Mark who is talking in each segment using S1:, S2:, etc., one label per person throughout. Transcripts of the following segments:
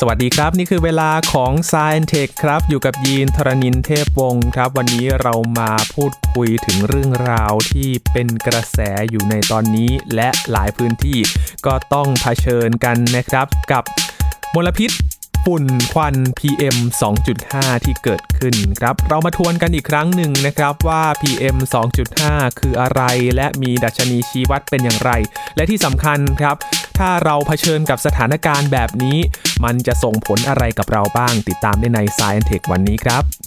S1: สวัสดีครับ นี่คือเวลาของ s ซ e n t e c h ครับ อยู่กับยีนทรณินเทพวงศ์ครับ วันนี้เรามาพูดคุยถึงเรื่องราวที่เป็นกระแสอยู่ในตอนนี้ และหลายพื้นที่ก็ต้องเผชิญกันนะครับกับมลพิษ ฝุ่นควัน PM 2.5 ที่เกิดขึ้นครับ เรามาทวนกันอีกครั้งหนึ่งนะครับว่า PM 2.5 คืออะไร และมีดัชนีชี้วัดเป็นอย่างไร และที่สำคัญครับ ถ้าเราเผชิญกับสถานการณ์แบบนี้ มันจะส่งผลอะไรกับเราบ้างติดตามได้ใน Science Tech วันนี้ครับ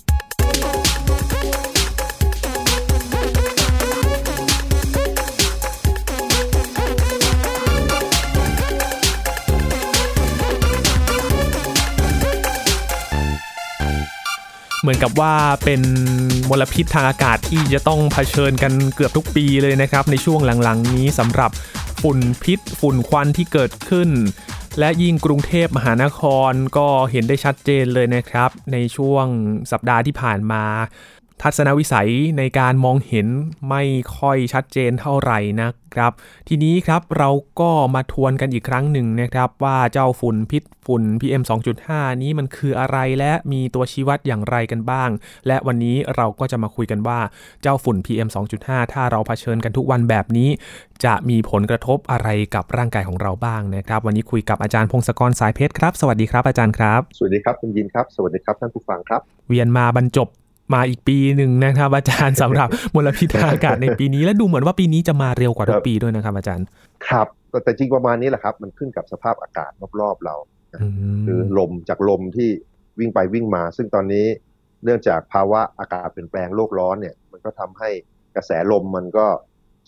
S1: เหมือนกับว่าเป็นมลพิษทางอากาศที่จะต้องเผชิญกันเกือบทุกปีเลยนะครับ ในช่วงหลังๆ นี้สำหรับฝุ่นพิษ ฝุ่นควันที่เกิดขึ้น และยิ่งกรุงเทพมหานครก็เห็นได้ชัดเจนเลยนะครับ ในช่วงสัปดาห์ที่ผ่านมา ทัศนวิสัยในการมองเห็นไม่ค่อยชัดเจนเท่าไหร่นะครับ ทีนี้ครับเราก็มาทวนกันอีกครั้งหนึ่งนะครับ ว่าเจ้าฝุ่นพิษฝุ่น PM 2.5 นี้มันคืออะไรและมีตัวชี้วัดอย่างไรกันบ้าง และวันนี้เราก็จะมาคุยกันว่าเจ้าฝุ่น PM 2.5 ถ้าเราเผชิญกันทุกวันแบบนี้ จะมีผลกระทบอะไรกับร่างกายของเราบ้างนะครับ วันนี้คุยกับอาจารย์พงศกรสายเพชรครับ สวัสดีครับอาจารย์ครับ
S2: สวัสดีครับคุณยินครับ สวัสดีครับท่านผู้ฟังครับ
S1: เวียนมาบรรจบ มาอีกปีหนึ่งนะครับอาจารย์สำหรับมลพิษทางอากาศในปีนี้ และดูเหมือนว่าปีนี้จะมาเร็วกว่าทุกปีด้วยนะครับอาจารย์
S2: ครับแต่จริงประมาณนี้แหละครับ มันขึ้นกับสภาพอากาศรอบๆเราคือลมจากลมที่วิ่งไปวิ่งมา ซึ่งตอนนี้เนื่องจากภาวะอากาศเปลี่ยนแปลงโลกร้อนเนี่ย มันก็ทำให้กระแสลมมันก็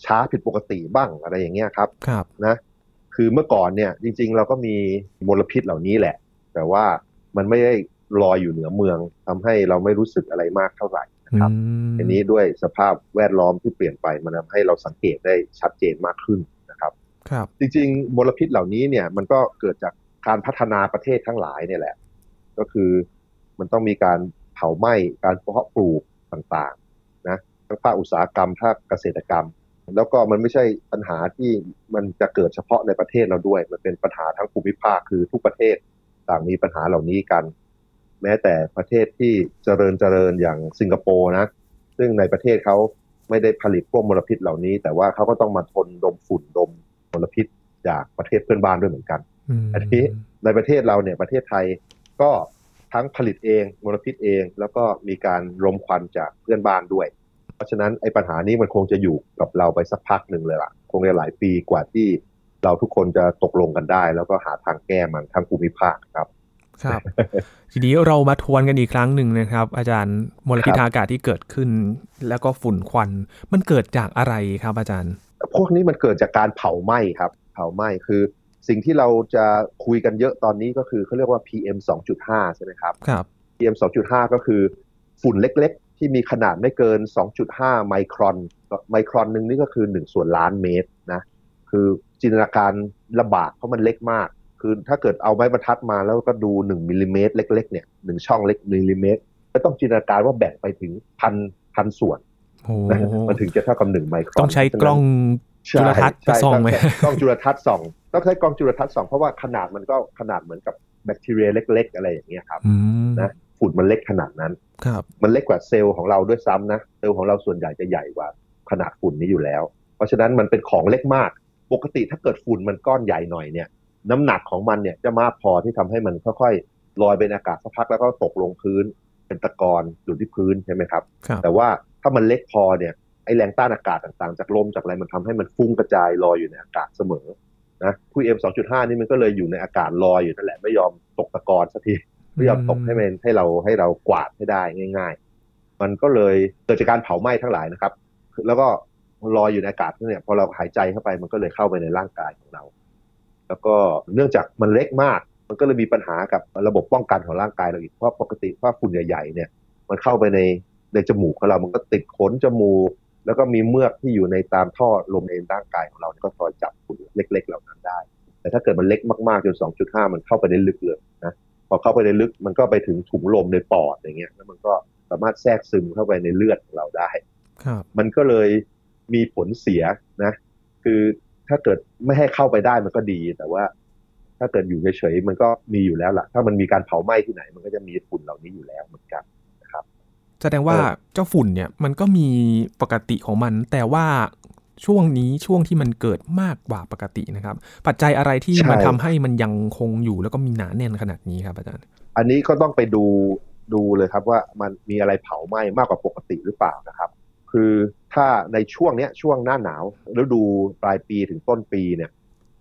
S2: ช้าผิดปกติบ้างอะไรอย่างเงี้ยครับ
S1: ครับ
S2: นะคือเมื่อก่อนเนี่ยจริง ๆ เราก็มีมลพิษเหล่านี้แหละ แต่ว่ามันไม่ได้ ลอยอยู่เหนือเมืองทำให้เราไม่รู้สึกอะไรมากเท่าไหร่ครับอันนี้ด้วยสภาพแวดล้อมที่เปลี่ยนไปมันทาให้เราสังเกตได้ชัดเจนมากขึ้นนะครับ
S1: ครับ
S2: จริงๆมลพิษเหล่านี้เนี่ยมันก็เกิดจากการพัฒนาประเทศทั้งหลายเนี่ยแหละ ก็คือมันต้องมีการเผาไหม้การเพาะปลูกต่างๆนะทั้งภาคอุตสาหกรรมภาคเกษตรกรรม แล้วก็มันไม่ใช่ปัญหาที่มันจะเกิดเฉพาะในประเทศเราด้วย มันเป็นปัญหาทั้งภูมิภาคคือทุกประเทศต่างมีปัญหาเหล่านี้กัน แม้แต่ประเทศที่เจริญเจริญอย่างสิงคโปร์นะ ซึ่งในประเทศเขาไม่ได้ผลิตพวกมลพิษเหล่านี้ แต่ว่าเขาก็ต้องมาทนดมฝุ่นดมมลพิษจากประเทศเพื่อนบ้านด้วยเหมือนกัน อันนี้ในประเทศเราเนี่ยประเทศไทยก็ทั้งผลิตเองมลพิษเอง แล้วก็มีการรมควันจากเพื่อนบ้านด้วย เพราะฉะนั้นไอ้ปัญหานี้มันคงจะอยู่กับเราไปสักพักหนึ่งเลยล่ะ คงจะหลายปีกว่าที่เราทุกคนจะตกลงกันได้ แล้วก็หาทางแก้มันทั้งภูมิภาคครับ
S1: ครับ ทีนี้เรามาทวนกันอีกครั้งหนึ่งนะครับ อาจารย์มลพิษทางอากาศที่เกิดขึ้น แล้วก็ฝุ่นควันมันเกิดจากอะไรครับ อาจารย์
S2: พวกนี้มันเกิดจากการเผาไหม้ครับ เผาไหม้คือ สิ่งที่เราจะคุยกันเยอะตอนนี้ก็คือเขาเรียกว่า PM 2.5 ใช่ไหมครับ
S1: ครับ
S2: PM 2.5 ก็คือฝุ่นเล็กๆ ที่มีขนาดไม่เกิน 2.5 ไมครอน ไมครอนหนึ่งนี่ก็คือ 1 ส่วนล้านเมตรนะ คือจินตนาการลำบากเพราะมันเล็กมาก คือถ้าเกิดเอาไม้บรรทัดมาแล้วก็ดูหนึ่งมิลลิเมตรเล็กๆเนี่ยหนึ่งช่องเล็กมิลลิเมตรก็ต้องจินตนาการว่าแบ่งไปถึงพันพันส่วนมันถึงจะเท่ากับหนึ่งไมครอน
S1: ต้องใช้กล้องจุลทรรศน์ส่องไหม
S2: กล้องจุลทรรศน์ส่องต้องใช้กล้องจุลทรรศน์ส่องเพราะว่าขนาดมันก็ขนาดเหมือนกับแบคทีเรียเล็ก ๆ อะไรอย่างเงี้ยครับนะฝุ่นมันเล็กขนาดนั้น
S1: ครับ
S2: มันเล็กกว่าเซลล์ของเราด้วยซ้ำนะเซลล์ของเราส่วนใหญ่จะใหญ่กว่าขนาดฝุ่นนี้อยู่แล้ว เพราะฉะนั้นมันเป็นของเล็กมาก ปกติถ้าเกิดฝุ่นมันก้อนใหญ่หน่อยเนี่ย น้ำหนักของมันเนี่ยจะมากพอที่ทำให้มันค่อยๆลอยไปในอากาศสักพักแล้วก็ตกลงพื้น เป็นตะกอนอยู่ที่พื้นใช่ไหมครับแต่ว่าถ้ามันเล็กพอเนี่ยไอแรงต้านอากาศต่างๆ จากลมจากอะไรมันทำให้มันฟุ้งกระจายลอยอยู่ในอากาศเสมอนะคุยเอ็มสองจุดห้านี่มันก็เลยอยู่ในอากาศลอยอยู่นั่นแหละไม่ยอมตกตะกอนสักทีไม่ยอมตกให้มันให้เราให้เรากวาดให้ได้ง่าย ๆ มันก็เลยเกิดจากการเผาไหม้ทั้งหลายนะครับ แล้วก็ลอยอยู่ในอากาศเนี่ยพอเราหายใจเข้าไปมันก็เลยเข้าไปในร่างกายของเรา แล้วก็เนื่องจากมันเล็กมาก มันก็เลยมีปัญหากับระบบป้องกันของร่างกายเราอีกเพราะปกติว่าฝุ่นใหญ่ๆเนี่ยมันเข้าไปในในจมูกของเรา มันก็ติดขนจมูก แล้วก็มีเมือกที่อยู่ในตามท่อลมในร่างกายของเราก็คอยจับฝุ่นเล็ก ๆ เหล่านั้นได้ แต่ถ้าเกิดมันเล็กมากๆจน 2.5 มันเข้าไปได้ลึกเลยนะพอเข้าไปในลึกมันก็ไปถึงถุงลมในปอดอย่างเงี้ยแล้วมันก็สามารถแทรกซึมเข้าไปในเลือดของเราได้
S1: ครับ
S2: มันก็เลยมีผลเสียนะ คือ ถ้าเกิดไม่ให้เข้าไปได้มันก็ดีแต่ว่า ถ้าเกิดอยู่เฉยๆมันก็มีอยู่แล้วล่ะ ถ้ามันมีการเผาไหม้ที่ไหน มันก็จะมีฝุ่นเหล่านี้อยู่แล้วเหมือนกันนะครับ
S1: แสดงว่าเจ้าฝุ่นเนี่ยมันก็มีปกติของมัน แต่ว่าช่วงนี้ช่วงที่มันเกิดมากกว่าปกตินะครับ ปัจจัยอะไรที่มันทำให้มันยังคงอยู่แล้วก็มีหนาแน่นขนาดนี้ครับอาจารย์
S2: อันนี้ก็ต้องไปดูดูเลยครับว่ามันมีอะไรเผาไหม้มากกว่าปกติหรือเปล่านะครับ คือ ถ้าในช่วงเนี้ยช่วงหน้าหนาวฤดูปลายปีถึงต้นปีเนี่ย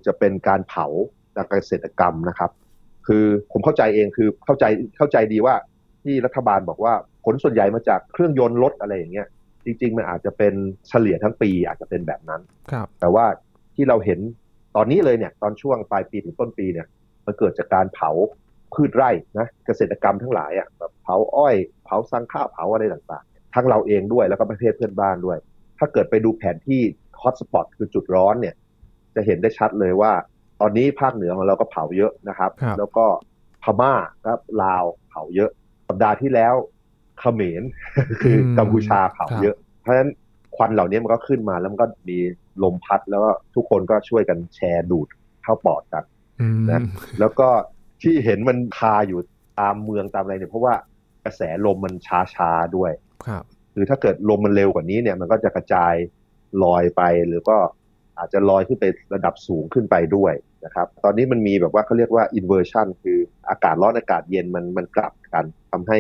S2: จะเป็นการเผาจากเกษตรกรรมนะครับ คือผมเข้าใจเองคือเข้าใจเข้าใจดีว่าที่รัฐบาลบอกว่าผลส่วนใหญ่มาจากเครื่องยนต์รถอะไรอย่างเงี้ยจริง ๆ มันอาจจะเป็นเฉลี่ยทั้งปีอาจจะเป็นแบบนั้น
S1: ครับ
S2: แต่ว่าที่เราเห็นตอนนี้เลยเนี่ยตอนช่วงปลายปีถึงต้นปีเนี่ยมันเกิดจากการเผาพืชไร่นะเกษตรกรรมทั้งหลายอะแบบเผาอ้อย เผาซังข้าวเผาอะไรต่างๆ ทั้งเราเองด้วยแล้วก็ประเทศเพื่อนบ้านด้วย ถ้าเกิดไปดูแผนที่ hotspot คือจุดร้อนเนี่ย จะเห็นได้ชัดเลยว่า ตอนนี้ภาคเหนือของเราก็เผาเยอะนะครับ
S1: ครับ
S2: แล้วก็พม่าครับลาวเผาเยอะ สัปดาห์ที่แล้วเขมรคือกัมพูชาเผาเยอะ เพราะฉะนั้นควันเหล่านี้มันก็ขึ้นมาแล้วมันก็มีลมพัดแล้วก็ทุกคนก็ช่วยกันแชร์ดูดเข้าปอดกัน
S1: อืม
S2: นะแล้วก็ที่เห็นมันคาอยู่ตามเมืองตามอะไรเนี่ยเพราะว่ากระแสลมมันช้าๆด้วย
S1: ครับ
S2: คือถ้าเกิดลมมันเร็วกว่านี้เนี่ย มันก็จะกระจายลอยไปหรือก็อาจจะลอยขึ้นไประดับสูงขึ้นไปด้วยนะครับ ตอนนี้มันมีแบบว่าเขาเรียกว่า inversion คืออากาศร้อนอากาศเย็นมันมันกลับกันทำให้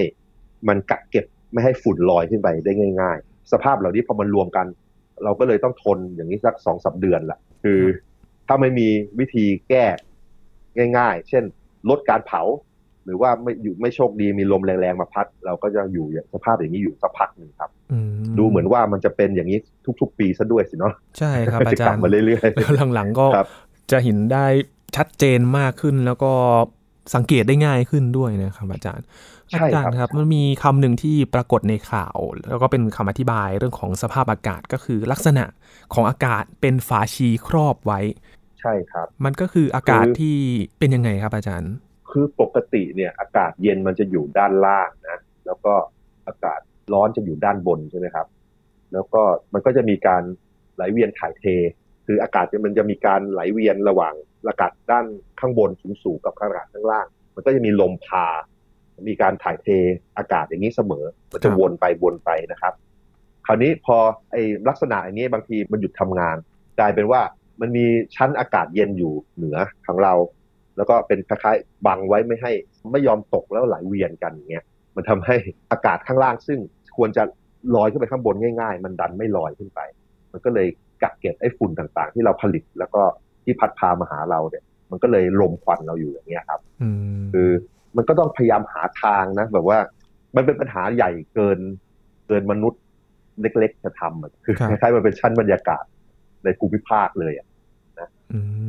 S2: มันกักเก็บไม่ให้ฝุ่นลอยขึ้นไปได้ง่าย ๆ สภาพเหล่านี้พอมันรวมกัน เราก็เลยต้องทนอย่างนี้สักสองสาเดือนละคือถ้าไม่มีวิธีแก้ง่าย ๆ เช่น ลดการเผา หรือว่าไม่อยู่ไม่โชคดีมีลมแรงๆมาพัด เราก็จะอยู่อย่างสภาพอย่างนี้อยู่สักพักหนึ่งครับ
S1: อืม
S2: ดูเหมือนว่ามันจะเป็นอย่างนี้ทุก ๆ ปีซะด้วยสิเนาะ
S1: ใช่ครับอา
S2: จะ
S1: จาก
S2: ลั
S1: ร
S2: บ
S1: ย์
S2: มาเรื่อย
S1: แล้วหลังๆก็
S2: ครับ
S1: จะเห็นได้ชัดเจนมากขึ้นแล้วก็สังเกตได้ง่ายขึ้นด้วยนะครับอาจารย์
S2: ใช่
S1: อาจาร
S2: ครับ
S1: ย์ครับมันมีคำหนึ่งที่ปรากฏในข่าว แล้วก็เป็นคำอธิบายเรื่องของสภาพอากาศก็คือลักษณะของอากาศเป็นฝาชีครอบไว้
S2: ๆใช่ครับ
S1: มันก็คืออากาศ
S2: คือ
S1: ที่เป็นยังไงครับอาจารย์
S2: คือปกติเนี่ยอากาศเย็นมันจะอยู่ด้านล่างนะ แล้วก็อากาศร้อนจะอยู่ด้านบนใช่ไหมครับ แล้วก็มันก็จะมีการไหลเวียนถ่ายเท คืออากาศมันจะมีการไหลเวียนระหว่างอากาศด้านข้างบนสูงๆกับอากาศข้างล่าง มันก็จะมีลมพา มีการถ่ายเทอากาศอย่างนี้เสมอ มันจะวนไปวนไปนะครับ คราวนี้พอไอ้ลักษณะอย่างนี้บางทีมันหยุดทำงาน กลายเป็นว่ามันมีชั้นอากาศเย็นอยู่เหนือของเรา แล้วก็เป็นคล้ายๆบังไว้ไม่ให้ไม่ยอมตกแล้วไหลเวียนกันอย่างเงี้ยมันทำให้อากาศข้างล่างซึ่งควรจะลอยขึ้นไปข้างบนง่าย ๆ มันดันไม่ลอยขึ้นไป มันก็เลยกักเก็บไอ้ฝุ่นต่างๆ ที่เราผลิตแล้วก็ที่พัดพามาหาเราเนี่ย มันก็เลยลมควันเราอยู่อย่างเงี้ยครับ
S1: อืม
S2: คือมันก็ต้องพยายามหาทางนะ แบบว่ามันเป็นปัญหาใหญ่เกินเกินมนุษย์เล็กๆจะทำอะคือ
S1: ครับ
S2: คล้ายๆมันเป็นชั้นบรรยากาศในภูมิภาคเลยอะ
S1: ม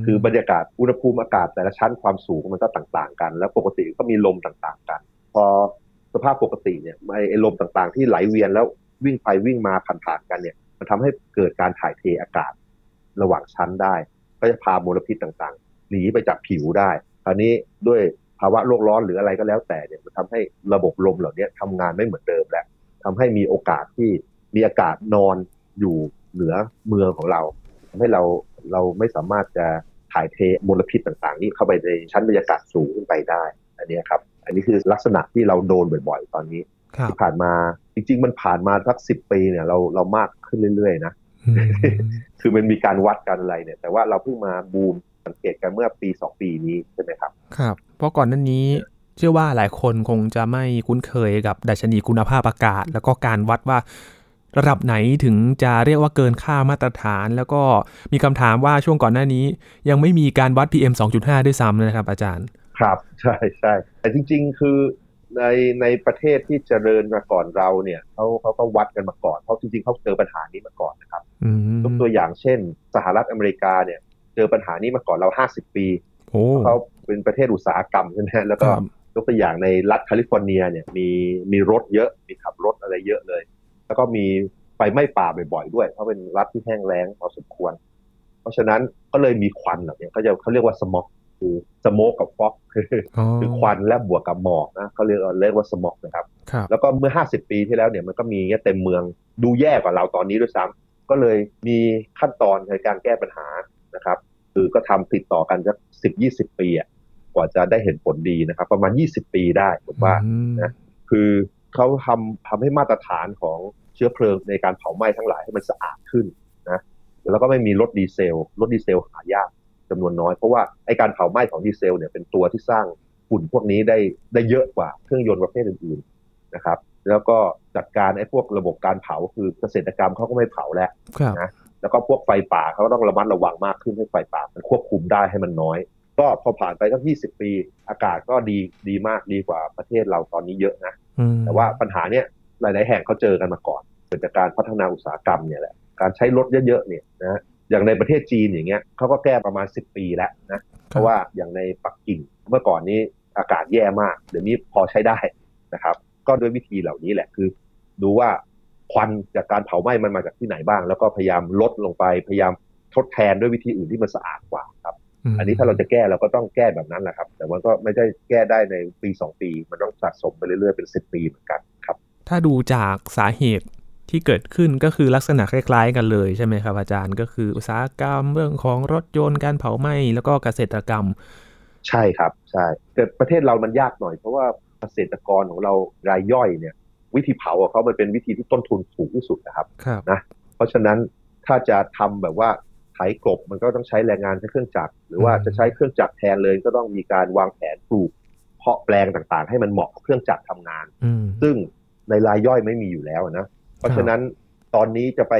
S2: คือบรรยากาศอุณหภูมิอากาศแต่ละชั้นความสูงมันก็ต่างๆ กัน แล้วปกติก็มีลมต่างๆ กัน พอสภาพปกติเนี่ยไอ้ไอลมต่างๆ ที่ไหลเวียนแล้ววิ่งไปวิ่งมาผ่านๆกันเนี่ย มันทำให้เกิดการถ่ายเทอากาศระหว่างชั้นได้ ก็จะพามลพิษต่างๆหนีไปจากผิวได้คราวนี้ด้วยภาวะโลกร้อนหรืออะไรก็แล้วแต่เนี่ยมันทำให้ระบบลมเหล่านี้ทำงานไม่เหมือนเดิมแล้วทำให้มีโอกาสที่มีอากาศนอนอยู่เหนือเมืองของเราทำให้เรา เราไม่สามารถจะถ่ายเทมลพิษต่างๆ นี่เข้าไปในชั้นบรรยากาศสูงขึ้นไปได้ อันเนี้ยครับ อันนี้คือลักษณะที่เราโดนบ่อยๆ ตอนนี้
S1: ครับ
S2: ที่ผ่านมาจริง ๆ มันผ่านมาสักสิบปีเนี่ยเราเรามากขึ้นเรื่อยๆนะ
S1: อืม
S2: คือมันมีการวัดกันอะไรเนี่ย แต่ว่าเราเพิ่งมาบูมสังเกตกันเมื่อปีสองปีนี้ใช่ไหมครับ
S1: ครับ เพราะก่อนหน้านี้เชื่อว่าหลายคนคงจะไม่คุ้นเคยกับดัชนีคุณภาพอากาศ แล้วก็การวัดว่า ระดับไหนถึงจะเรียกว่าเกินค่ามาตรฐาน แล้วก็มีคำถามว่าช่วงก่อนหน้านี้ ยังไม่มีการวัด PM 2.5 ด้วยซ้ำนะครับ อาจารย์
S2: ครับ ใช่ใช่แต่จริง ๆ คือในในประเทศที่เจริญมาก่อนเราเนี่ยเขาเขาก็วัดกันมาก่อนเพราะจริงๆเขาเจอปัญหานี้มาก่อนนะครับ
S1: อืม
S2: ยกตัวอย่างเช่น สหรัฐอเมริกาเนี่ยเจอปัญหานี้มาก่อนเรา 50 ปี
S1: โอ้
S2: เขาเป็นประเทศอุตสาหกรรมใช่ไหมแล้วก็
S1: ครับ
S2: ยกตัวอย่างในรัฐแคลิฟอร์เนียเนี่ยมีมีรถเยอะมีขับรถอะไรเยอะเลย แล้วก็มีไฟไหม้ป่าบ่อยๆด้วย เพราะเป็นรัฐที่แห้งแล้งพอสมควร เพราะฉะนั้นก็เลยมีควันแบบเนี้ยเขาจะเขาเรียกว่าสมอกคือสโมกกับฟอกคือ
S1: อ๋อ
S2: คือควันและบวกกับหมอกนะเขาเรียกเรียกว่าสมอกนะครับ
S1: ครับ
S2: แล้วก็เมื่อ 50 ปีที่แล้วเนี่ยมันก็มีเงี้ยเต็มเมืองดูแย่กว่าเราตอนนี้ด้วยซ้ำก็เลยมีขั้นตอนในการแก้ปัญหานะครับ คือก็ทำติดต่อกันสักสิบยี่สิบปีอะกว่าจะได้เห็นผลดีนะครับ ประมาณ 20 ปีได้ผมว่า
S1: อืม
S2: นะคือเขาทำทำให้มาตรฐานของเชื้อเพลิงในการเผาไหม้ทั้งหลายให้มันสะอาดขึ้นนะแล้วก็ไม่มีรถดีเซลรถดีเซลหายากจำนวนน้อย เพราะว่าไอการเผาไหม้ของดีเซลเนี่ยเป็นตัวที่สร้างฝุ่นพวกนี้ได้ได้เยอะกว่าเครื่องยนต์ประเภทอื่นๆนะครับ แล้วก็จัดการไอ้พวกระบบการเผาคือเกษตรกรรมเขาก็ไม่เผาแล้ว
S1: ครับ
S2: นะแล้วก็พวกไฟป่าเขาก็ต้องระมัดระวังมากขึ้นให้ไฟป่ามันควบคุมได้ให้มันน้อย ก็พอผ่านไปสัก20ปี อากาศก็ดีดีมากดีกว่าประเทศเราตอนนี้เยอะนะ
S1: อืม
S2: แต่ว่าปัญหาเนี้ย หลาย ๆ แห่งเขาเจอกันมาก่อนเกิดจากการพัฒนาอุตสาหกรรมเนี่ยแหละการใช้รถเยอะ ๆ เนี่ยนะอย่างในประเทศจีนอย่างเงี้ยเขาก็แก้ประมาณ 10 ปีแล้วนะเพราะว่าอย่างในปักกิ่งเมื่อก่อนนี้อากาศแย่มาก เดี๋ยวนี้พอใช้ได้นะครับ ก็ด้วยวิธีเหล่านี้แหละคือ ดูว่าควันจากการเผาไหม้มันมาจากที่ไหนบ้าง แล้วก็พยายามลดลงไปพยายามทดแทนด้วยวิธีอื่นที่มันสะอาดกว่าครับ
S1: ม
S2: อันนี้ถ้าเราจะแก้เราก็ต้องแก้แบบนั้นแหละครับ แต่มันก็ไม่ได้แก้ได้ในปีสองปี มันต้องสะสมไปเรื่อยๆเป็นสิบปีเหมือนกันครับ
S1: ถ้าดูจากสาเหตุที่เกิดขึ้นก็คือลักษณะคล้ายๆ กันเลยใช่ไหมครับอาจารย์ก็คืออุตสาหกรรมเรื่องของรถยนต์การเผาไหม้แล้วก็เกษตรกรรม
S2: ใช่ครับใช่แต่ประเทศเรามันยากหน่อยเพราะว่าเกษตรกรของเรารายย่อยเนี่ย วิธีเผาของเขามันเป็นวิธีที่ต้นทุนสูงที่สุดนะครับ
S1: ครับ
S2: เพราะฉะนั้นถ้าจะทำแบบว่าไถกลบมันก็ต้องใช้แรงงานใช้เครื่องจักรหรือว่า
S1: อืม
S2: จะใช้เครื่องจักรแทนเลยก็ต้องมีการวางแผนปลูกเพาะแปลงต่างๆ ให้มันเหมาะกับเครื่องจักรทำงาน
S1: อืม
S2: ซึ่ง ในรายย่อยไม่มีอยู่แล้วนะ เพราะฉะนั้นตอนนี้จะไป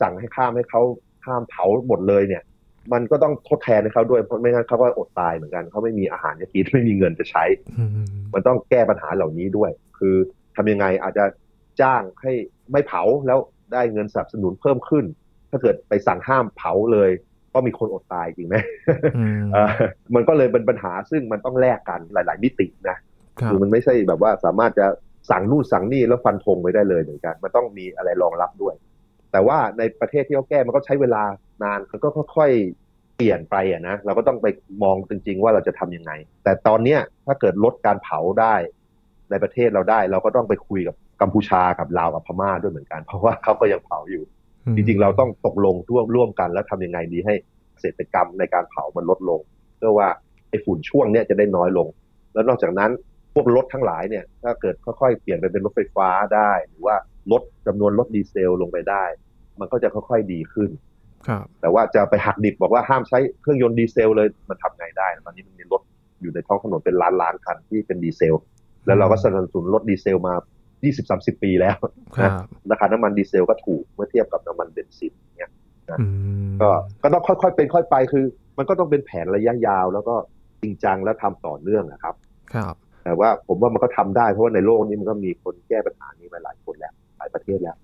S2: สั่งให้ข้ามให้เขาข้ามเผาหมดเลยเนี่ย มันก็ต้องทดแทนให้เขาด้วยเพราะไม่งั้นเขาก็อดตายเหมือนกันเขาไม่มีอาหารจะกินไม่มีเงินจะใช้
S1: อืม
S2: มันต้องแก้ปัญหาเหล่านี้ด้วย คือทำยังไงอาจจะจ้างให้ไม่เผาแล้วได้เงินสนับสนุนเพิ่มขึ้น ถ้าเกิดไปสั่งห้ามเผาเลยก็มีคนอดตายจริงไหม
S1: อืม
S2: เอ่อมันก็เลยเป็นปัญหาซึ่งมันต้องแลกกันหลาย ๆ มิตินะ
S1: ครับ
S2: คือมันไม่ใช่แบบว่าสามารถจะ สั่งนู่นสั่งนี่แล้วฟันธงไปได้เลยเหมือนกัน มันต้องมีอะไรรองรับด้วย แต่ว่าในประเทศที่เขาแก้มันก็ใช้เวลานานมันก็ค่อยๆเปลี่ยนไปอะนะเราก็ต้องไปมองจริง ๆ ว่าเราจะทำยังไง แต่ตอนเนี้ยถ้าเกิดลดการเผาได้ ในประเทศเราได้ เราก็ต้องไปคุยกับกัมพูชากับลาวกับพม่าด้วยเหมือนกัน เพราะว่าเขาก็ยังเผาอยู่ จริงๆ เราต้องตกลงร่วมร่วมกัน แล้วทำยังไงดีให้เกษตรกรรมในการเผามันลดลง เพื่อว่าไอ้ฝุ่นช่วงเนี้ยจะได้น้อยลง แล้วนอกจากนั้น พวกรถทั้งหลายเนี่ยถ้าเกิดค่อยๆเปลี่ยนไปเป็นรถไฟฟ้าได้ หรือว่าลดจำนวนรถดีเซลลงไปได้ มันก็จะค่อยๆดีขึ้น
S1: ครับ
S2: แต่ว่าจะไปหักดิบบอกว่าห้ามใช้เครื่องยนต์ดีเซลเลยมันทำไงได้ตอนนี้มันมีรถอยู่ในท้องถนนเป็นล้านล้านๆคันที่เป็นดีเซล แล้วเราก็สนับสนุนรถดีเซลมา 20-30 ปีแล้ว
S1: ครับ
S2: ราคาน้ำมันดีเซลก็ถูกเมื่อเทียบกับน้ำมันเบนซินเนี่ย
S1: อืม
S2: ก็ก็ต้องค่อยๆเป็นค่อยไปคือ มันก็ต้องเป็นแผนระยะยาว แล้วก็จริงจังแล้วทำต่อเนื่องนะครับ
S1: ครับ
S2: แต่ว่าผมว่ามันก็ทำได้เพราะว่าในโลกนี้มันก็มีคนแก้ปัญหานี้มาหลายคนแล้วหลายประเทศแล้ว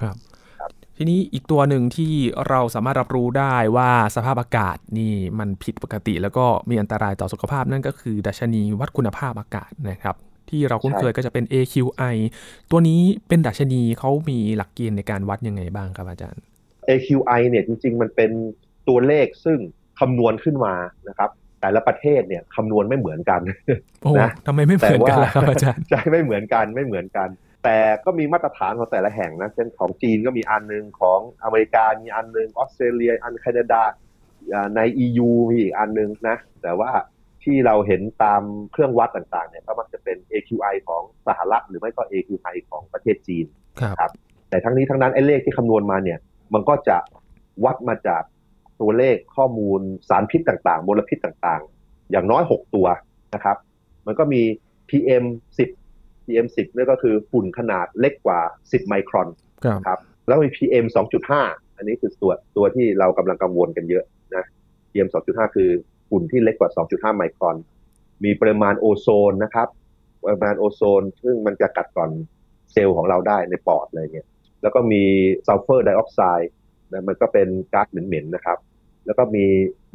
S1: ครับ
S2: ครับ
S1: ทีนี้อีกตัวหนึ่งที่เราสามารถรับรู้ได้ว่าสภาพอากาศนี่มันผิดปกติ แล้วก็มีอันตรายต่อสุขภาพนั่นก็คือ ดัชนีวัดคุณภาพอากาศนะครับ ที่เราคุ้นเคยก็จะเป็น AQI ตัวนี้เป็นดัชนีเขามีหลักเกณฑ์ในการวัดยังไงบ้างครับอาจารย์
S2: AQI เนี่ยจริง ๆ มันเป็นตัวเลขซึ่งคำนวณขึ้นมานะครับ แต่ละประเทศเนี่ยคำนวณไม่เหมือนกัน
S1: โอ้
S2: นะ
S1: ทำไมไม่เหมือนกันล่ะครับอาจารย์
S2: ใช่ไม่เหมือนกันไม่เหมือนกัน แต่ก็มีมาตรฐานของแต่ละแห่งนะเช่นของจีนก็มีอันหนึ่งของอเมริกามีอันหนึ่งออสเตรเลีย อันแคนาดาอ่าใน EU มีอีกอันหนึ่งนะ แต่ว่าที่เราเห็นตามเครื่องวัดต่างๆเนี่ยก็มักจะเป็น AQI ของสหรัฐหรือไม่ก็ AQI ของประเทศจีน
S1: ครับ
S2: ครับแต่ทั้งนี้ทั้งนั้นไอ้เลขที่คำนวณมาเนี่ย มันก็จะวัดมาจาก ตัวเลขข้อมูลสารพิษต่างๆมลพิษต่างๆ อย่างน้อย 6 ตัวนะครับ มันก็มี PM 10 PM 10นี่ก็คือฝุ่นขนาดเล็กกว่า 10 ไมครอน
S1: ครับ
S2: ครับแล้วมี PM 2.5 อันนี้คือตัวตัวที่เรากำลังกังวลกันเยอะนะ PM 2.5 คือฝุ่นที่เล็กกว่า 2.5 ไมครอน มีปริมาณโอโซนนะครับปริมาณโอโซน ซึ่งมันจะกัดกร่อนเซลล์ของเราได้ในปอดเลยเนี่ยแล้วก็มีซัลเฟอร์ไดออกไซด์นะมันก็เป็นก๊าซเหม็นๆนะครับ แล้วก็มี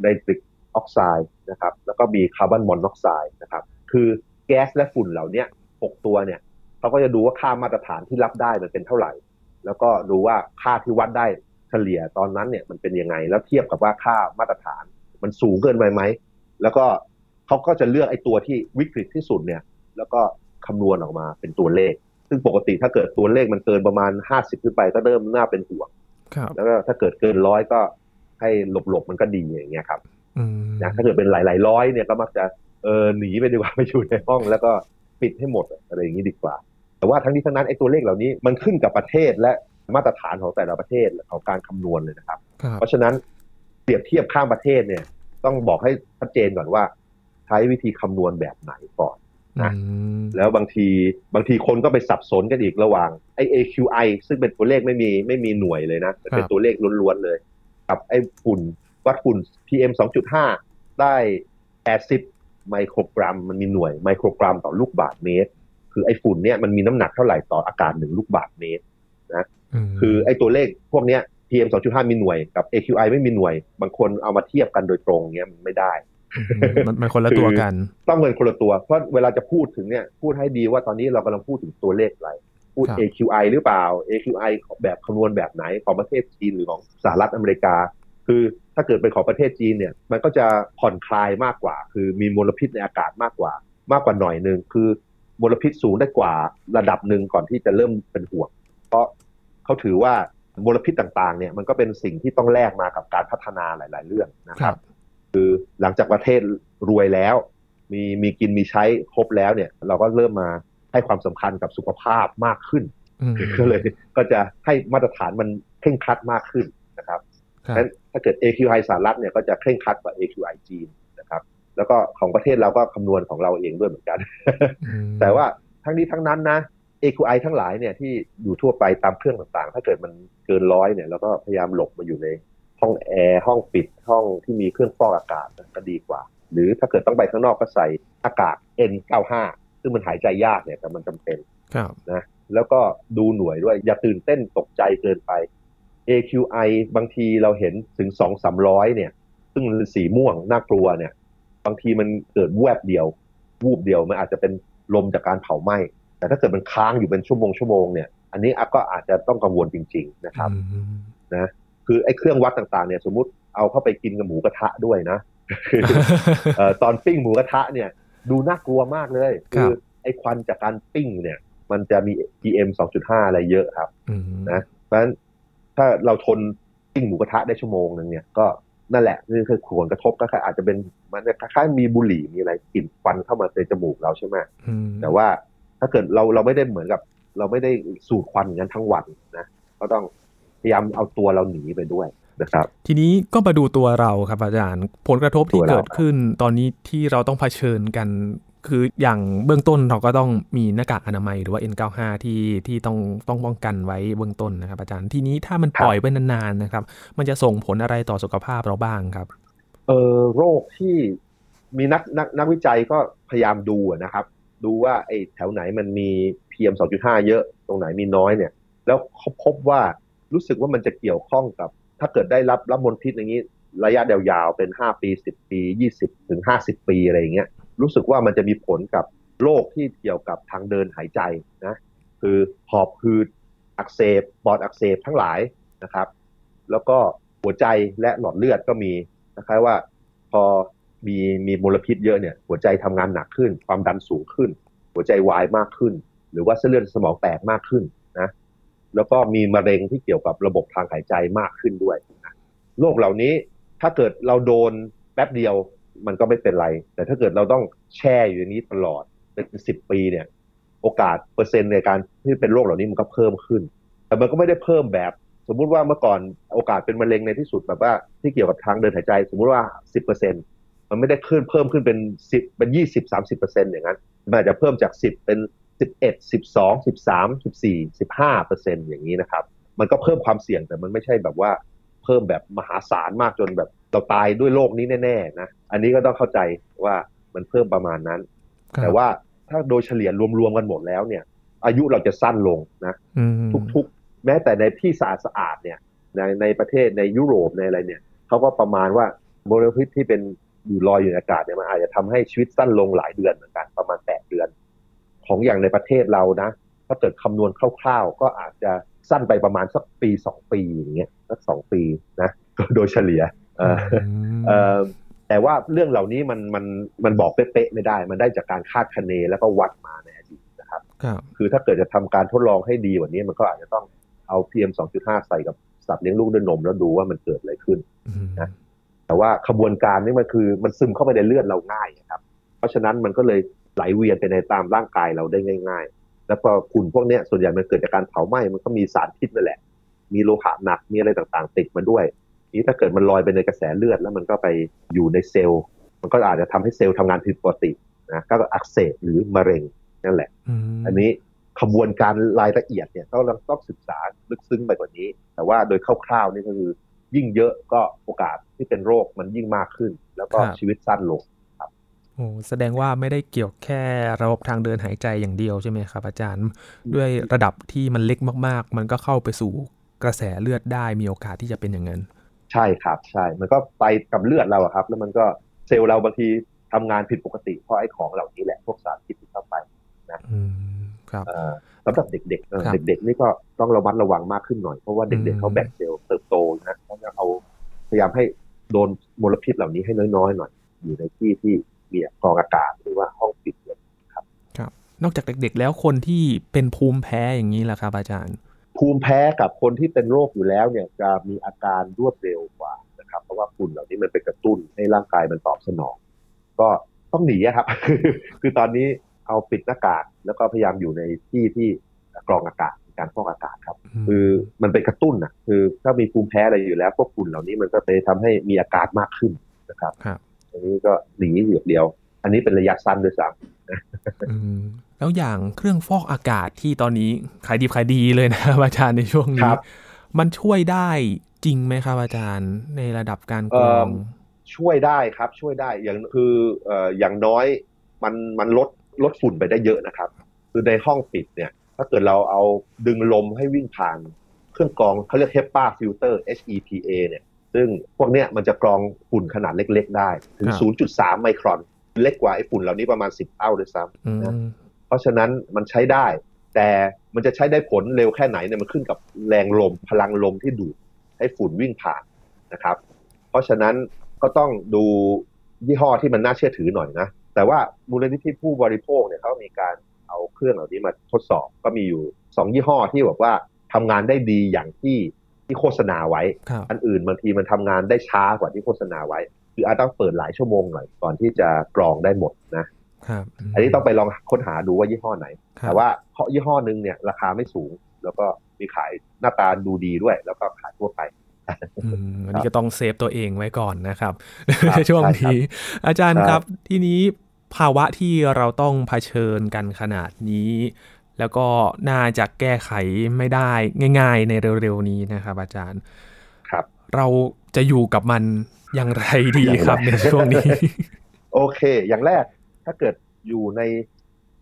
S2: ไนตริกออกไซด์นะครับ แล้วก็มีคาร์บอนมอนอกไซด์นะครับ คือแก๊สและฝุ่นเหล่าเนี้ยหกตัวเนี่ยเขาก็จะดูว่าค่ามาตรฐานที่รับได้มันเป็นเท่าไหร่ แล้วก็ดูว่าค่าที่วัดได้เฉลี่ยตอนนั้นเนี่ยมันเป็นยังไง แล้วเทียบกับว่าค่ามาตรฐานมันสูงเกินไปไหม แล้วก็เขาก็จะเลือกไอ้ตัวที่วิกฤตที่สุดเนี่ย แล้วก็คำนวณออกมาเป็นตัวเลข ซึ่งปกติถ้าเกิดตัวเลขมันเกินประมาณ50ขึ้นไปก็เริ่มน่าเป็นห่วง
S1: ครับ
S2: แล้วก็ถ้าเกิดเกินร้อยก็ ให้หลบๆมันก็ดีอย่างเงี้ยครับ
S1: อืม
S2: นะถ้าเกิดเป็นหลายๆร้อยเนี่ยก็มักจะเออหนีไปดีกว่าไปอยู่ในห้องแล้วก็ปิดให้หมดอะไรอย่างนี้ดีกว่า แต่ว่าทั้งนี้ทั้งนั้นไอ้ตัวเลขเหล่านี้มันขึ้นกับประเทศและมาตรฐานของแต่ละประเทศของการคำนวณเลยนะครับ เพราะฉะนั้นเปรียบเทียบข้ามประเทศเนี่ย ต้องบอกให้ชัดเจนก่อนว่า ใช้วิธีคำนวณแบบไหนก่อนนะแล้วบางทีบางทีคนก็ไปสับสนกันอีกระหว่างไอ้ AQI ซึ่งเป็นตัวเลขไม่มีไม่มีหน่วยเลยนะเป็นตัวเลขล้วนๆเลย กับไอ้ฝุ่นวัดฝุ่น PM 2.5 ได้ 80 ไมโครกรัม มันมีหน่วยไมโครกรัมต่อลูกบาศก์เมตร คือไอ้ฝุ่นเนี่ยมันมีน้ำหนักเท่าไหร่ต่ออากาศหนึ่งลูกบาศก์เมตรนะคือไอ้ตัวเลขพวกเนี้ย PM 2.5 มีหน่วยกับ AQI ไม่มีหน่วย บางคนเอามาเทียบกันโดยตรงเงี้ยมันไม่ได้
S1: มันคนละตัวกัน
S2: ต้องเป็นคนละตัว เพราะเวลาจะพูดถึงเนี่ย พูดให้ดีว่าตอนนี้เรากำลังพูดถึงตัวเลขอะไร พูด AQI หรือเปล่า AQI แบบคำนวณแบบไหนของประเทศจีนหรือของสหรัฐอเมริกา คือถ้าเกิดเป็นของประเทศจีนเนี่ย มันก็จะผ่อนคลายมากกว่า คือมีมลพิษในอากาศมากกว่า มากกว่าหน่อยหนึ่งคือมลพิษสูงได้กว่าระดับหนึ่งก่อนที่จะเริ่มเป็นห่วง เพราะเขาถือว่ามลพิษต่างๆเนี่ยมันก็เป็นสิ่งที่ต้องแลกมากับการพัฒนาหลาย ๆ เรื่องนะครับ คือหลังจากประเทศรวยแล้ว มีมีกินมีใช้ครบแล้วเนี่ย เราก็เริ่มมา ให้ความสำคัญกับสุขภาพมากขึ้นก็เลยก็จะให้มาตรฐานมันเคร่งครัดมากขึ้นนะครับงั้นถ้าเกิด AQI สหรัฐเนี่ยก็จะเคร่งครัดกว่า AQI จีนนะครับ แล้วก็ของประเทศเราก็คำนวณของเราเองด้วยเหมือนกัน แต่ว่าทั้งนี้ทั้งนั้นนะ AQI ทั้งหลายเนี่ยที่อยู่ทั่วไปตามเครื่องต่างๆ ถ้าเกิดมันเกินร้อยเนี่ยเราก็พยายามหลบมาอยู่ในห้องแอร์ห้องปิดห้องที่มีเครื่องฟอกอากาศก็ดีกว่า หรือถ้าเกิดต้องไปข้างนอกก็ใส่อากาศ N95 ซึ่งมันหายใจยากเนี่ยแต่มันจำเป็นนะแล้วก็ดูหน่วยด้วย อย่าตื่นเต้นตกใจเกินไป AQI บางทีเราเห็นถึงสองสามร้อยเนี่ย ซึ่งสีม่วงน่ากลัวเนี่ย บางทีมันเกิดแวบเดียว วูบเดียวมันอาจจะเป็นลมจากการเผาไหม้แต่ถ้าเกิดมันค้างอยู่เป็นชั่วโมงชั่วโมงเนี่ย อันนี้ก็อาจจะต้องกังวลจริง ๆ นะครับนะคือไอ้เครื่องวัดต่างๆเนี่ย สมมุติเอาเข้าไปกินกับหมูกระทะด้วยนะตอนปิ้งหมูกระทะเนี่ย ดูน่ากลัวมากเลย คือไอ้ควันจากการปิ้งเนี่ย มันจะมี PM 2.5 อะไรเยอะครับนะเพราะฉะนั้นถ้าเราทนปิ้งหมูกระทะได้ชั่วโมงหนึ่งเนี่ยก็นั่นแหละนี่คือผลกระทบก็อาจจะเป็นมันคล้ายๆมีบุหรี่มีอะไรกลิ่นควันเข้ามาในจมูกเราใช่ไหมแต่ว่าถ้าเกิดเราเราไม่ได้เหมือนกับ เราไม่ได้สูดควันอย่างนั้นทั้งวันนะ ก็ต้องพยายามเอาตัวเราหนีไปด้วย นะครับ
S1: ทีนี้ก็มาดูตัวเราครับอาจารย์ ผลกระทบที่เกิดขึ้นตอนนี้ที่เราต้องเผชิญกัน คืออย่างเบื้องต้นเราก็ต้องมีหน้ากากอนามัยหรือว่า N95 ที่ที่ต้องต้องป้องกันไว้เบื้องต้นนะครับ อาจารย์ทีนี้ถ้ามันปล่อยไปนานๆนะครับ มันจะส่งผลอะไรต่อสุขภาพเราบ้างครับ
S2: เออโรคที่มีนักนักนักวิจัยก็พยายามดูนะครับ ดูว่าไอ้แถวไหนมันมี PM 2.5 เยอะ ตรงไหนมีน้อยเนี่ย แล้วเขาพบว่ารู้สึกว่ามันจะเกี่ยวข้องกับ ถ้าเกิดได้รับรับมลพิษอย่างนี้ ระยะยาวๆเป็นห้าปีสิบปียี่สิบถึงห้าสิบปีอะไรอย่างเงี้ยรู้สึกว่ามันจะมีผลกับโรคที่เกี่ยวกับทางเดินหายใจนะคือหอบหืดอักเสบปอดอักเสบทั้งหลายนะครับ แล้วก็หัวใจและหลอดเลือดก็มีนะครับว่าพอมีมีมลพิษเยอะเนี่ยหัวใจทำงานหนักขึ้น ความดันสูงขึ้น หัวใจวายมากขึ้น หรือว่าเส้นเลือดสมองแตกมากขึ้นนะ แล้วก็มีมะเร็งที่เกี่ยวกับระบบทางหายใจมากขึ้นด้วยโรคเหล่านี้ถ้าเกิดเราโดนแป๊บเดียวมันก็ไม่เป็นไร แต่ถ้าเกิดเราต้องแช่อยู่ในนี้ตลอดเป็นสิบปีเนี่ย โอกาสเปอร์เซ็นต์ในการที่เป็นโรคเหล่านี้มันก็เพิ่มขึ้น แต่มันก็ไม่ได้เพิ่มแบบ สมมุติว่าเมื่อก่อนโอกาสเป็นมะเร็งในที่สุดแบบว่าที่เกี่ยวกับทางเดินหายใจ สมมุติว่าสิบเปอร์เซ็นมันไม่ได้ขึ้นเพิ่มขึ้นเป็นสิบเป็นยี่สิบสามสิบเปอร์เซ็นต์อย่างนั้นมันอาจจะเพิ่มจากสิบเป็น สิบเอ็ดสิบสองสิบสามสิบสี่สิบห้าเปอร์เซ็นอย่างนี้นะครับ มันก็เพิ่มความเสี่ยงแต่มันไม่ใช่แบบว่าเพิ่มแบบมหาศาลมากจนแบบเราตายด้วยโรคนี้แน่ๆนะอันนี้ก็ต้องเข้าใจว่ามันเพิ่มประมาณนั้น แต่ว่าถ้าโดยเฉลี่ยรวมๆกันหมดแล้วเนี่ย อายุเราจะสั้นลงนะทุกๆ แม้แต่ในที่สะอาดสะอาดเนี่ยในในประเทศในยุโรปในอะไรเนี่ยเขาก็ประมาณว่าโมเลกุลที่เป็นอยู่ลอยอยู่ในอากาศเนี่ยมันอาจจะทำให้ชีวิตสั้นลงหลายเดือนเหมือนกันประมาณแปดเดือน ของอย่างในประเทศเรานะ ถ้าเกิดคำนวณคร่าวๆ ก็อาจจะสั้นไปประมาณสักปีสองปีอย่างเงี้ยสักสองปีนะโดยเฉลี่ยแต่ว่าเรื่องเหล่านี้มันมันมันบอกเป๊ะๆไม่ได้ มันได้จากการคาดคะเนแล้วก็วัดมาในอดีตนะครับ คือถ้าเกิดจะทำการทดลองให้ดีกว่านี้มันก็อาจจะต้องเอา PM 2.5ใส่กับสัตว์เลี้ยงลูกด้วยนมแล้วดูว่ามันเกิดอะไรขึ้นนะแต่ว่าขบวนการนี้มันคือมันซึมเข้าไปในเลือดเราง่ายครับราะฉะนั้นมันก็เลย ไหลเวียนไปในตามร่างกายเราได้ง่าย ๆ แล้วพอฝุ่นพวกเนี้ยส่วนใหญ่มันเกิดจากการเผาไหม้มันก็มีสารพิษนั่นแหละ มีโลหะหนักมีอะไรต่างๆ ติดมาด้วยนี้ถ้าเกิดมันลอยไปในกระแสเลือด แล้วมันก็ไปอยู่ในเซลล์ มันก็อาจจะทำให้เซลล์ทำงานผิดปกตินะก็อักเสบหรือมะเร็งนั่นแหละ อันนี้ขบวนการรายละเอียดเนี่ยต้องต้องศึกษาลึกซึ้งไปกว่านี้ แต่ว่าโดยคร่าวๆนี่ก็คือ ยิ่งเยอะก็โอกาสที่เป็นโรคมันยิ่งมากขึ้น แล้วก็ชีวิตสั้นลงครับ
S1: โอ้แสดงว่าไม่ได้เกี่ยวแค่ระบบทางเดินหายใจอย่างเดียวใช่ไหมครับ อาจารย์ ด้วยระดับที่มันเล็กมาก ๆ มันก็เข้าไปสู่กระแสเลือดได้มีโอกาสที่จะเป็นอย่างนั้น
S2: ใช่ครับใช่ มันก็ไปกับเลือดเราครับ แล้วมันก็เซลล์เราบางทีทำงานผิดปกติเพราะไอ้ของเหล่านี้แหละพวกสารพิษที่เข้าไปนะ
S1: ครับ
S2: สำหรับเด็กๆเด็ก ๆ นี่ก็ต้องระมัดระวังมากขึ้นหน่อยเพราะว่าเด็ก ๆเขาแบ่งเซลล์เติบโตนะเขาจะเอาพยายามให้โดนมลพิษเหล่านี้ให้น้อยๆหน่อย อยู่ในที่ที่ มีกรองอากาศหรือว่าห้องปิดครับ
S1: ครับ นอกจากเด็กๆ แล้วคนที่เป็นภูมิแพ้อย่างนี้แหละครับ อาจารย์
S2: ภูมิแพ้กับคนที่เป็นโรคอยู่แล้วเนี่ยจะมีอาการรวดเร็วกว่านะครับ เพราะว่าฝุ่นเหล่านี้มันเป็นกระตุ้นให้ร่างกายมันตอบสนอง ก็ต้องหนีครับ คือตอนนี้เอาปิดหน้ากากแล้วก็พยายามอยู่ในที่ที่กรองอากาศการฟอกอากาศครับ คือมันเป็นกระตุ้นอะคือถ้ามีภูมิแพ้อะไรอยู่แล้วพวกฝุ่นเหล่านี้มันก็ไปทำให้มีอาการมากขึ้นนะครับ อันนี้ก็หนีอยู่เดียว อันนี้เป็นระยะสั้นด้วยซ้ำ
S1: แล้วอย่างเครื่องฟอกอากาศที่ตอนนี้ขายดีขายดีเลยนะอาจารย์ในช่วงนี้มันช่วยได้จริงไหมครับอาจารย์ในระดับการกรอง
S2: ช่วยได้ครับช่วยได้อย่างคืออย่างน้อยมันมันลดลดฝุ่นไปได้เยอะนะครับ คือในห้องปิดเนี่ย ถ้าเกิดเราเอาดึงลมให้วิ่งผ่าน เครื่องกรองเขาเรียก HEPA filter HEPA เนี่ย ซึ่งพวกเนี้ยมันจะกรองฝุ่นขนาดเล็ก ๆ ได้ ถึง 0.3 ไมครอน เล็กกว่าไอ้ฝุ่นเหล่านี้ประมาณ 10 เท่าด้วยซ้ำนะเพราะฉะนั้นมันใช้ได้ แต่มันจะใช้ได้ผลเร็วแค่ไหนเนี่ยมันขึ้นกับแรงลมพลังลมที่ดูดให้ฝุ่นวิ่งผ่านนะครับ เพราะฉะนั้นก็ต้องดูยี่ห้อที่มันน่าเชื่อถือหน่อยนะ แต่ว่ามูลนิธิผู้บริโภคเนี่ยเขามีการเอาเครื่องเหล่านี้มาทดสอบก็มีอยู่สองยี่ห้อที่บอกว่าทำงานได้ดีอย่างที่ ที่โฆษณาไว้ อันอื่นบางทีมันทำงานได้ช้ากว่าที่โฆษณาไว้ คืออาจต้องเปิดหลายชั่วโมงหน่อยก่อนที่จะกรองได้หมดนะอันนี้ต้องไปลองค้นหาดูว่ายี่ห้อไหน แต่ว่ายี่ห้อนึงเนี่ยราคาไม่สูง แล้วก็มีขายหน้าตาดูดีด้วย แล้วก็ขายทั่วไป
S1: อันนี้ก็ต้องเซฟตัวเองไว้ก่อนนะครับในช่วงนี้อาจารย์ครับที่นี้ภาวะที่เราต้องเผชิญกันขนาดนี้ แล้วก็น่าจะแก้ไขไม่ได้ง่าย ๆ ในเร็วๆนี้นะครับ อาจารย์
S2: ครับ
S1: เราจะอยู่กับมันอย่างไรดีครับในช่วงนี้
S2: โอเค อย่างแรกถ้าเกิดอยู่ใน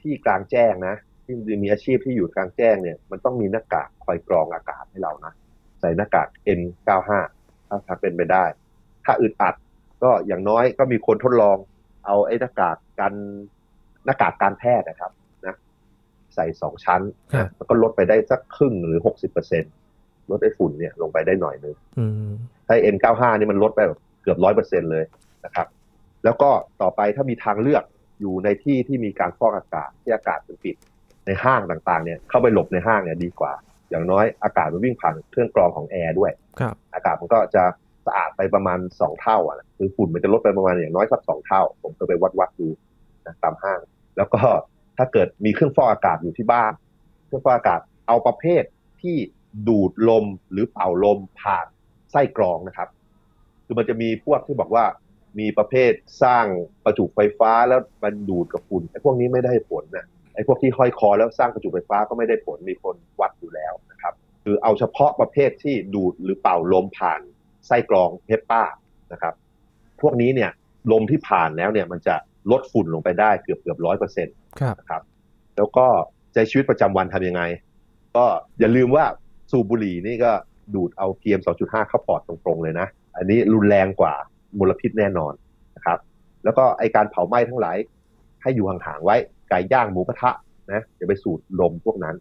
S2: ที่กลางแจ้งนะที่มีอาชีพที่อยู่กลางแจ้งเนี่ยมันต้องมีหน้ากากคอยกรองอากาศให้เรานะใส่หน้ากาก N95 ถ้าเป็นไปได้ ถ้าอึดอัดก็อย่างน้อยก็มีคนทดลอง เอาไอ้หน้ากากกันหน้ากากการแพทย์นะครับนะ ใส่สองชั้นนะแล้วก็ลดไปได้สักครึ่งหรือหกสิบเปอร์เซ็นลดไอ้ฝุ่นเนี่ยลงไปได้หน่อยนึงถ้า N95 นี่มันลดไปแบบเกือบร้อยเปอร์เซ็นเลยนะครับ แล้วก็ต่อไปถ้ามีทางเลือกอยู่ในที่ที่มีการฟอกอากาศที่อากาศเป็นปิดในห้างต่างๆเนี่ยเข้าไปหลบในห้างเนี่ยดีกว่า อย่างน้อยอากาศมันวิ่งผ่านเครื่องกรองของแอร์ด้วยอากาศมันก็จะสะอาดไปประมาณสองเท่าอะคือฝุ่นมันจะลดไปประมาณอย่างน้อยสักสองเท่า ผมก็ไปวัดวัดดูนะตามห้าง แล้วก็ ถ้าเกิดมีเครื่องฟอกอากาศอยู่ที่บ้าน เครื่องฟอกอากาศเอาประเภทที่ดูดลมหรือเป่าลมผ่านไส้กรองนะครับ คือมันจะมีพวกที่บอกว่ามีประเภทสร้างประจุไฟฟ้าแล้วมันดูดกับฝุ่นไอ้พวกนี้ไม่ได้ผลนะไอ้พวกที่ห้อยคอแล้วสร้างประจุไฟฟ้าก็ไม่ได้ผลมีคนวัดอยู่แล้วนะครับ คือเอาเฉพาะประเภทที่ดูดหรือเป่าลมผ่านไส้กรองเฮปป้านะครับ พวกนี้เนี่ยลมที่ผ่านแล้วเนี่ยมันจะลดฝุ่นลงไปได้เกือบเกือบร้อยเปอร์เซ็นต์ นะครับ แล้วก็ใช้ชีวิตประจำวันทำยังไง ก็อย่าลืมว่าสูบบุหรี่นี่ก็ดูดเอาเพียม2.5 เข้าปอดตรงๆเลยนะ อันนี้รุนแรงกว่ามลพิษแน่นอนนะครับ แล้วก็ไอการเผาไหม้ทั้งหลายให้อยู่ห่างๆไว้ไก่ย่างหมูกระทะนะอย่าไปสูดลมพวกนั้น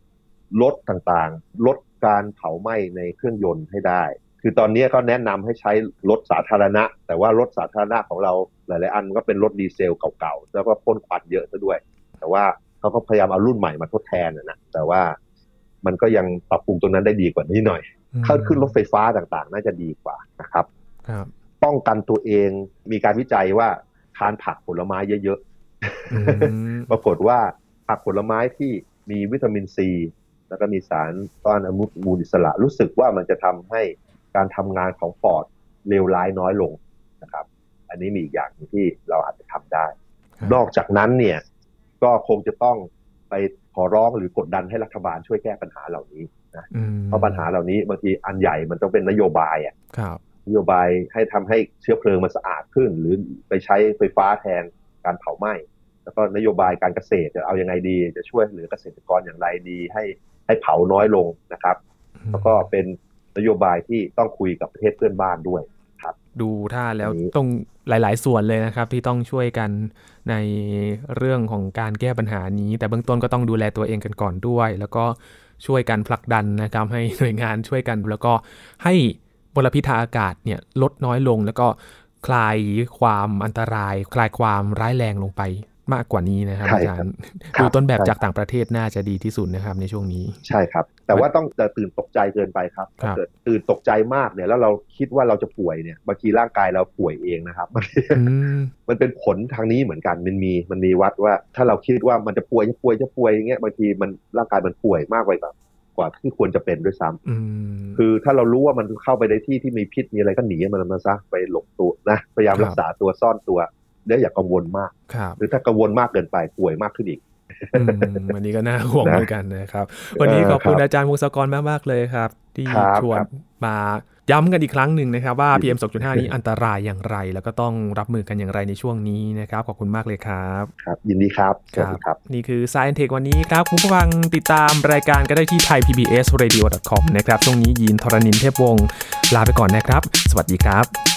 S2: ลดต่างๆ ลดการเผาไหม้ในเครื่องยนต์ให้ได้ คือตอนนี้ก็แนะนำให้ใช้รถสาธารณะ แต่ว่ารถสาธารณะของเราหลายๆอันก็เป็นรถดีเซลเก่าๆ แล้วก็พ่นควันเยอะซะด้วย แต่ว่าเขาก็พยายามเอารุ่นใหม่มาทดแทนนะแต่ว่ามันก็ยังปรับปรุงตรงนั้นได้ดีกว่านี้หน่อยเข้าขึ้นรถไฟฟ้าต่างๆ น่าจะดีกว่านะครับป้องกันตัวเองมีการวิจัยว่าทานผักผลไม้เยอะๆ ปรากฏว่าผักผลไม้ที่มีวิตามินซี แล้วก็มีสารต้านอนุมูลอิสระ รู้สึกว่ามันจะทำให้การทำงานของปอดเลวร้ายน้อยลงนะครับ อันนี้มีอีกอย่างที่เราอาจจะทำได้ นอกจากนั้นเนี่ย ก็คงจะต้องไปขอร้องหรือกดดันให้รัฐบาลช่วยแก้ปัญหาเหล่านี้นะเพราะปัญหาเหล่านี้บางทีอันใหญ่มันต้องเป็นนโยบายอะนโยบายให้ทำให้เชื้อเพลิงมันสะอาดขึ้น หรือไปใช้ไฟฟ้าแทนการเผาไหม้แล้วก็นโยบายการเกษตรจะเอาอยัางไงดี จะช่วยเหลือเกษตรกรอย่างไรดีให้ให้เผาน้อยลงนะครับ แล้วก็เป็นนโยบายที่ต้องคุยกับประเทศเพื่อนบ้านด้วยครับ
S1: ดูท่าแล้วต้องหลาย ๆ ส่วนเลยนะครับ ที่ต้องช่วยกันในเรื่องของการแก้ปัญหานี้ แต่เบื้องต้นก็ต้องดูแลตัวเองกันก่อนด้วย แล้วก็ช่วยกันผลักดันนะครับให้หน่วยงานช่วยกัน แล้วก็ให้มลพิษทางอากาศเนี่ยลดน้อยลง แล้วก็คลายความอันตราย คลายความร้ายแรงลงไป มากกว่านี้นะครับอาจารย์ดูต้นแบบจากต่างประเทศน่าจะดีที่สุดนะครับในช่วงนี้
S2: ใช่ครับ แต่ว่าต้องจะตื่นตกใจเกินไปครับถ้าเกิดตื่นตกใจมากเนี่ยแล้วเราคิดว่าเราจะป่วยเนี่ยบางทีร่างกายเราป่วยเองนะครับมันเป็นผลทางนี้เหมือนกันมันมีมันมีวัดว่า ถ้าเราคิดว่ามันจะป่วยจะป่วยจะป่วยอย่างเงี้ยบางทีมันร่างกายมันป่วยมากไปกว่ากว่าที่ควรจะเป็นด้วยซ้ำคือถ้าเรารู้ว่ามันเข้าไปในที่ที่มีพิษมีอะไรก็หนีมันมาซะไปหลบตัวนะพยายามรักษาตัวซ่อนตัว เดี๋ยวอย่ากังวลมากหรือถ้ากังวลมากเกินไปป่วยมากขึ้นอีก
S1: วันนี้ก็น่าห่วงเหมือนกันนะครับ วันนี้ขอบคุณอาจารย์วงศกรมากๆเลยครับ ที่ชวนมาย้ำกันอีกครั้งหนึ่งนะครับ ว่า PM 2.5 นี้อันตรายอย่างไร แล้วก็ต้องรับมือกันอย่างไรในช่วงนี้นะครับ ขอบคุณมากเลยครับ
S2: ครับ ยินดีครับ
S1: สวัสดีครับ นี่คือ Science Tech วันนี้ครับ คุณผู้ฟังติดตามรายการก็ได้ที่ thaipbsradio.com นะครับช่วงนี้ยินทรณินเทพวงศ์ลาไปก่อนนะครับ สวัสดีครับ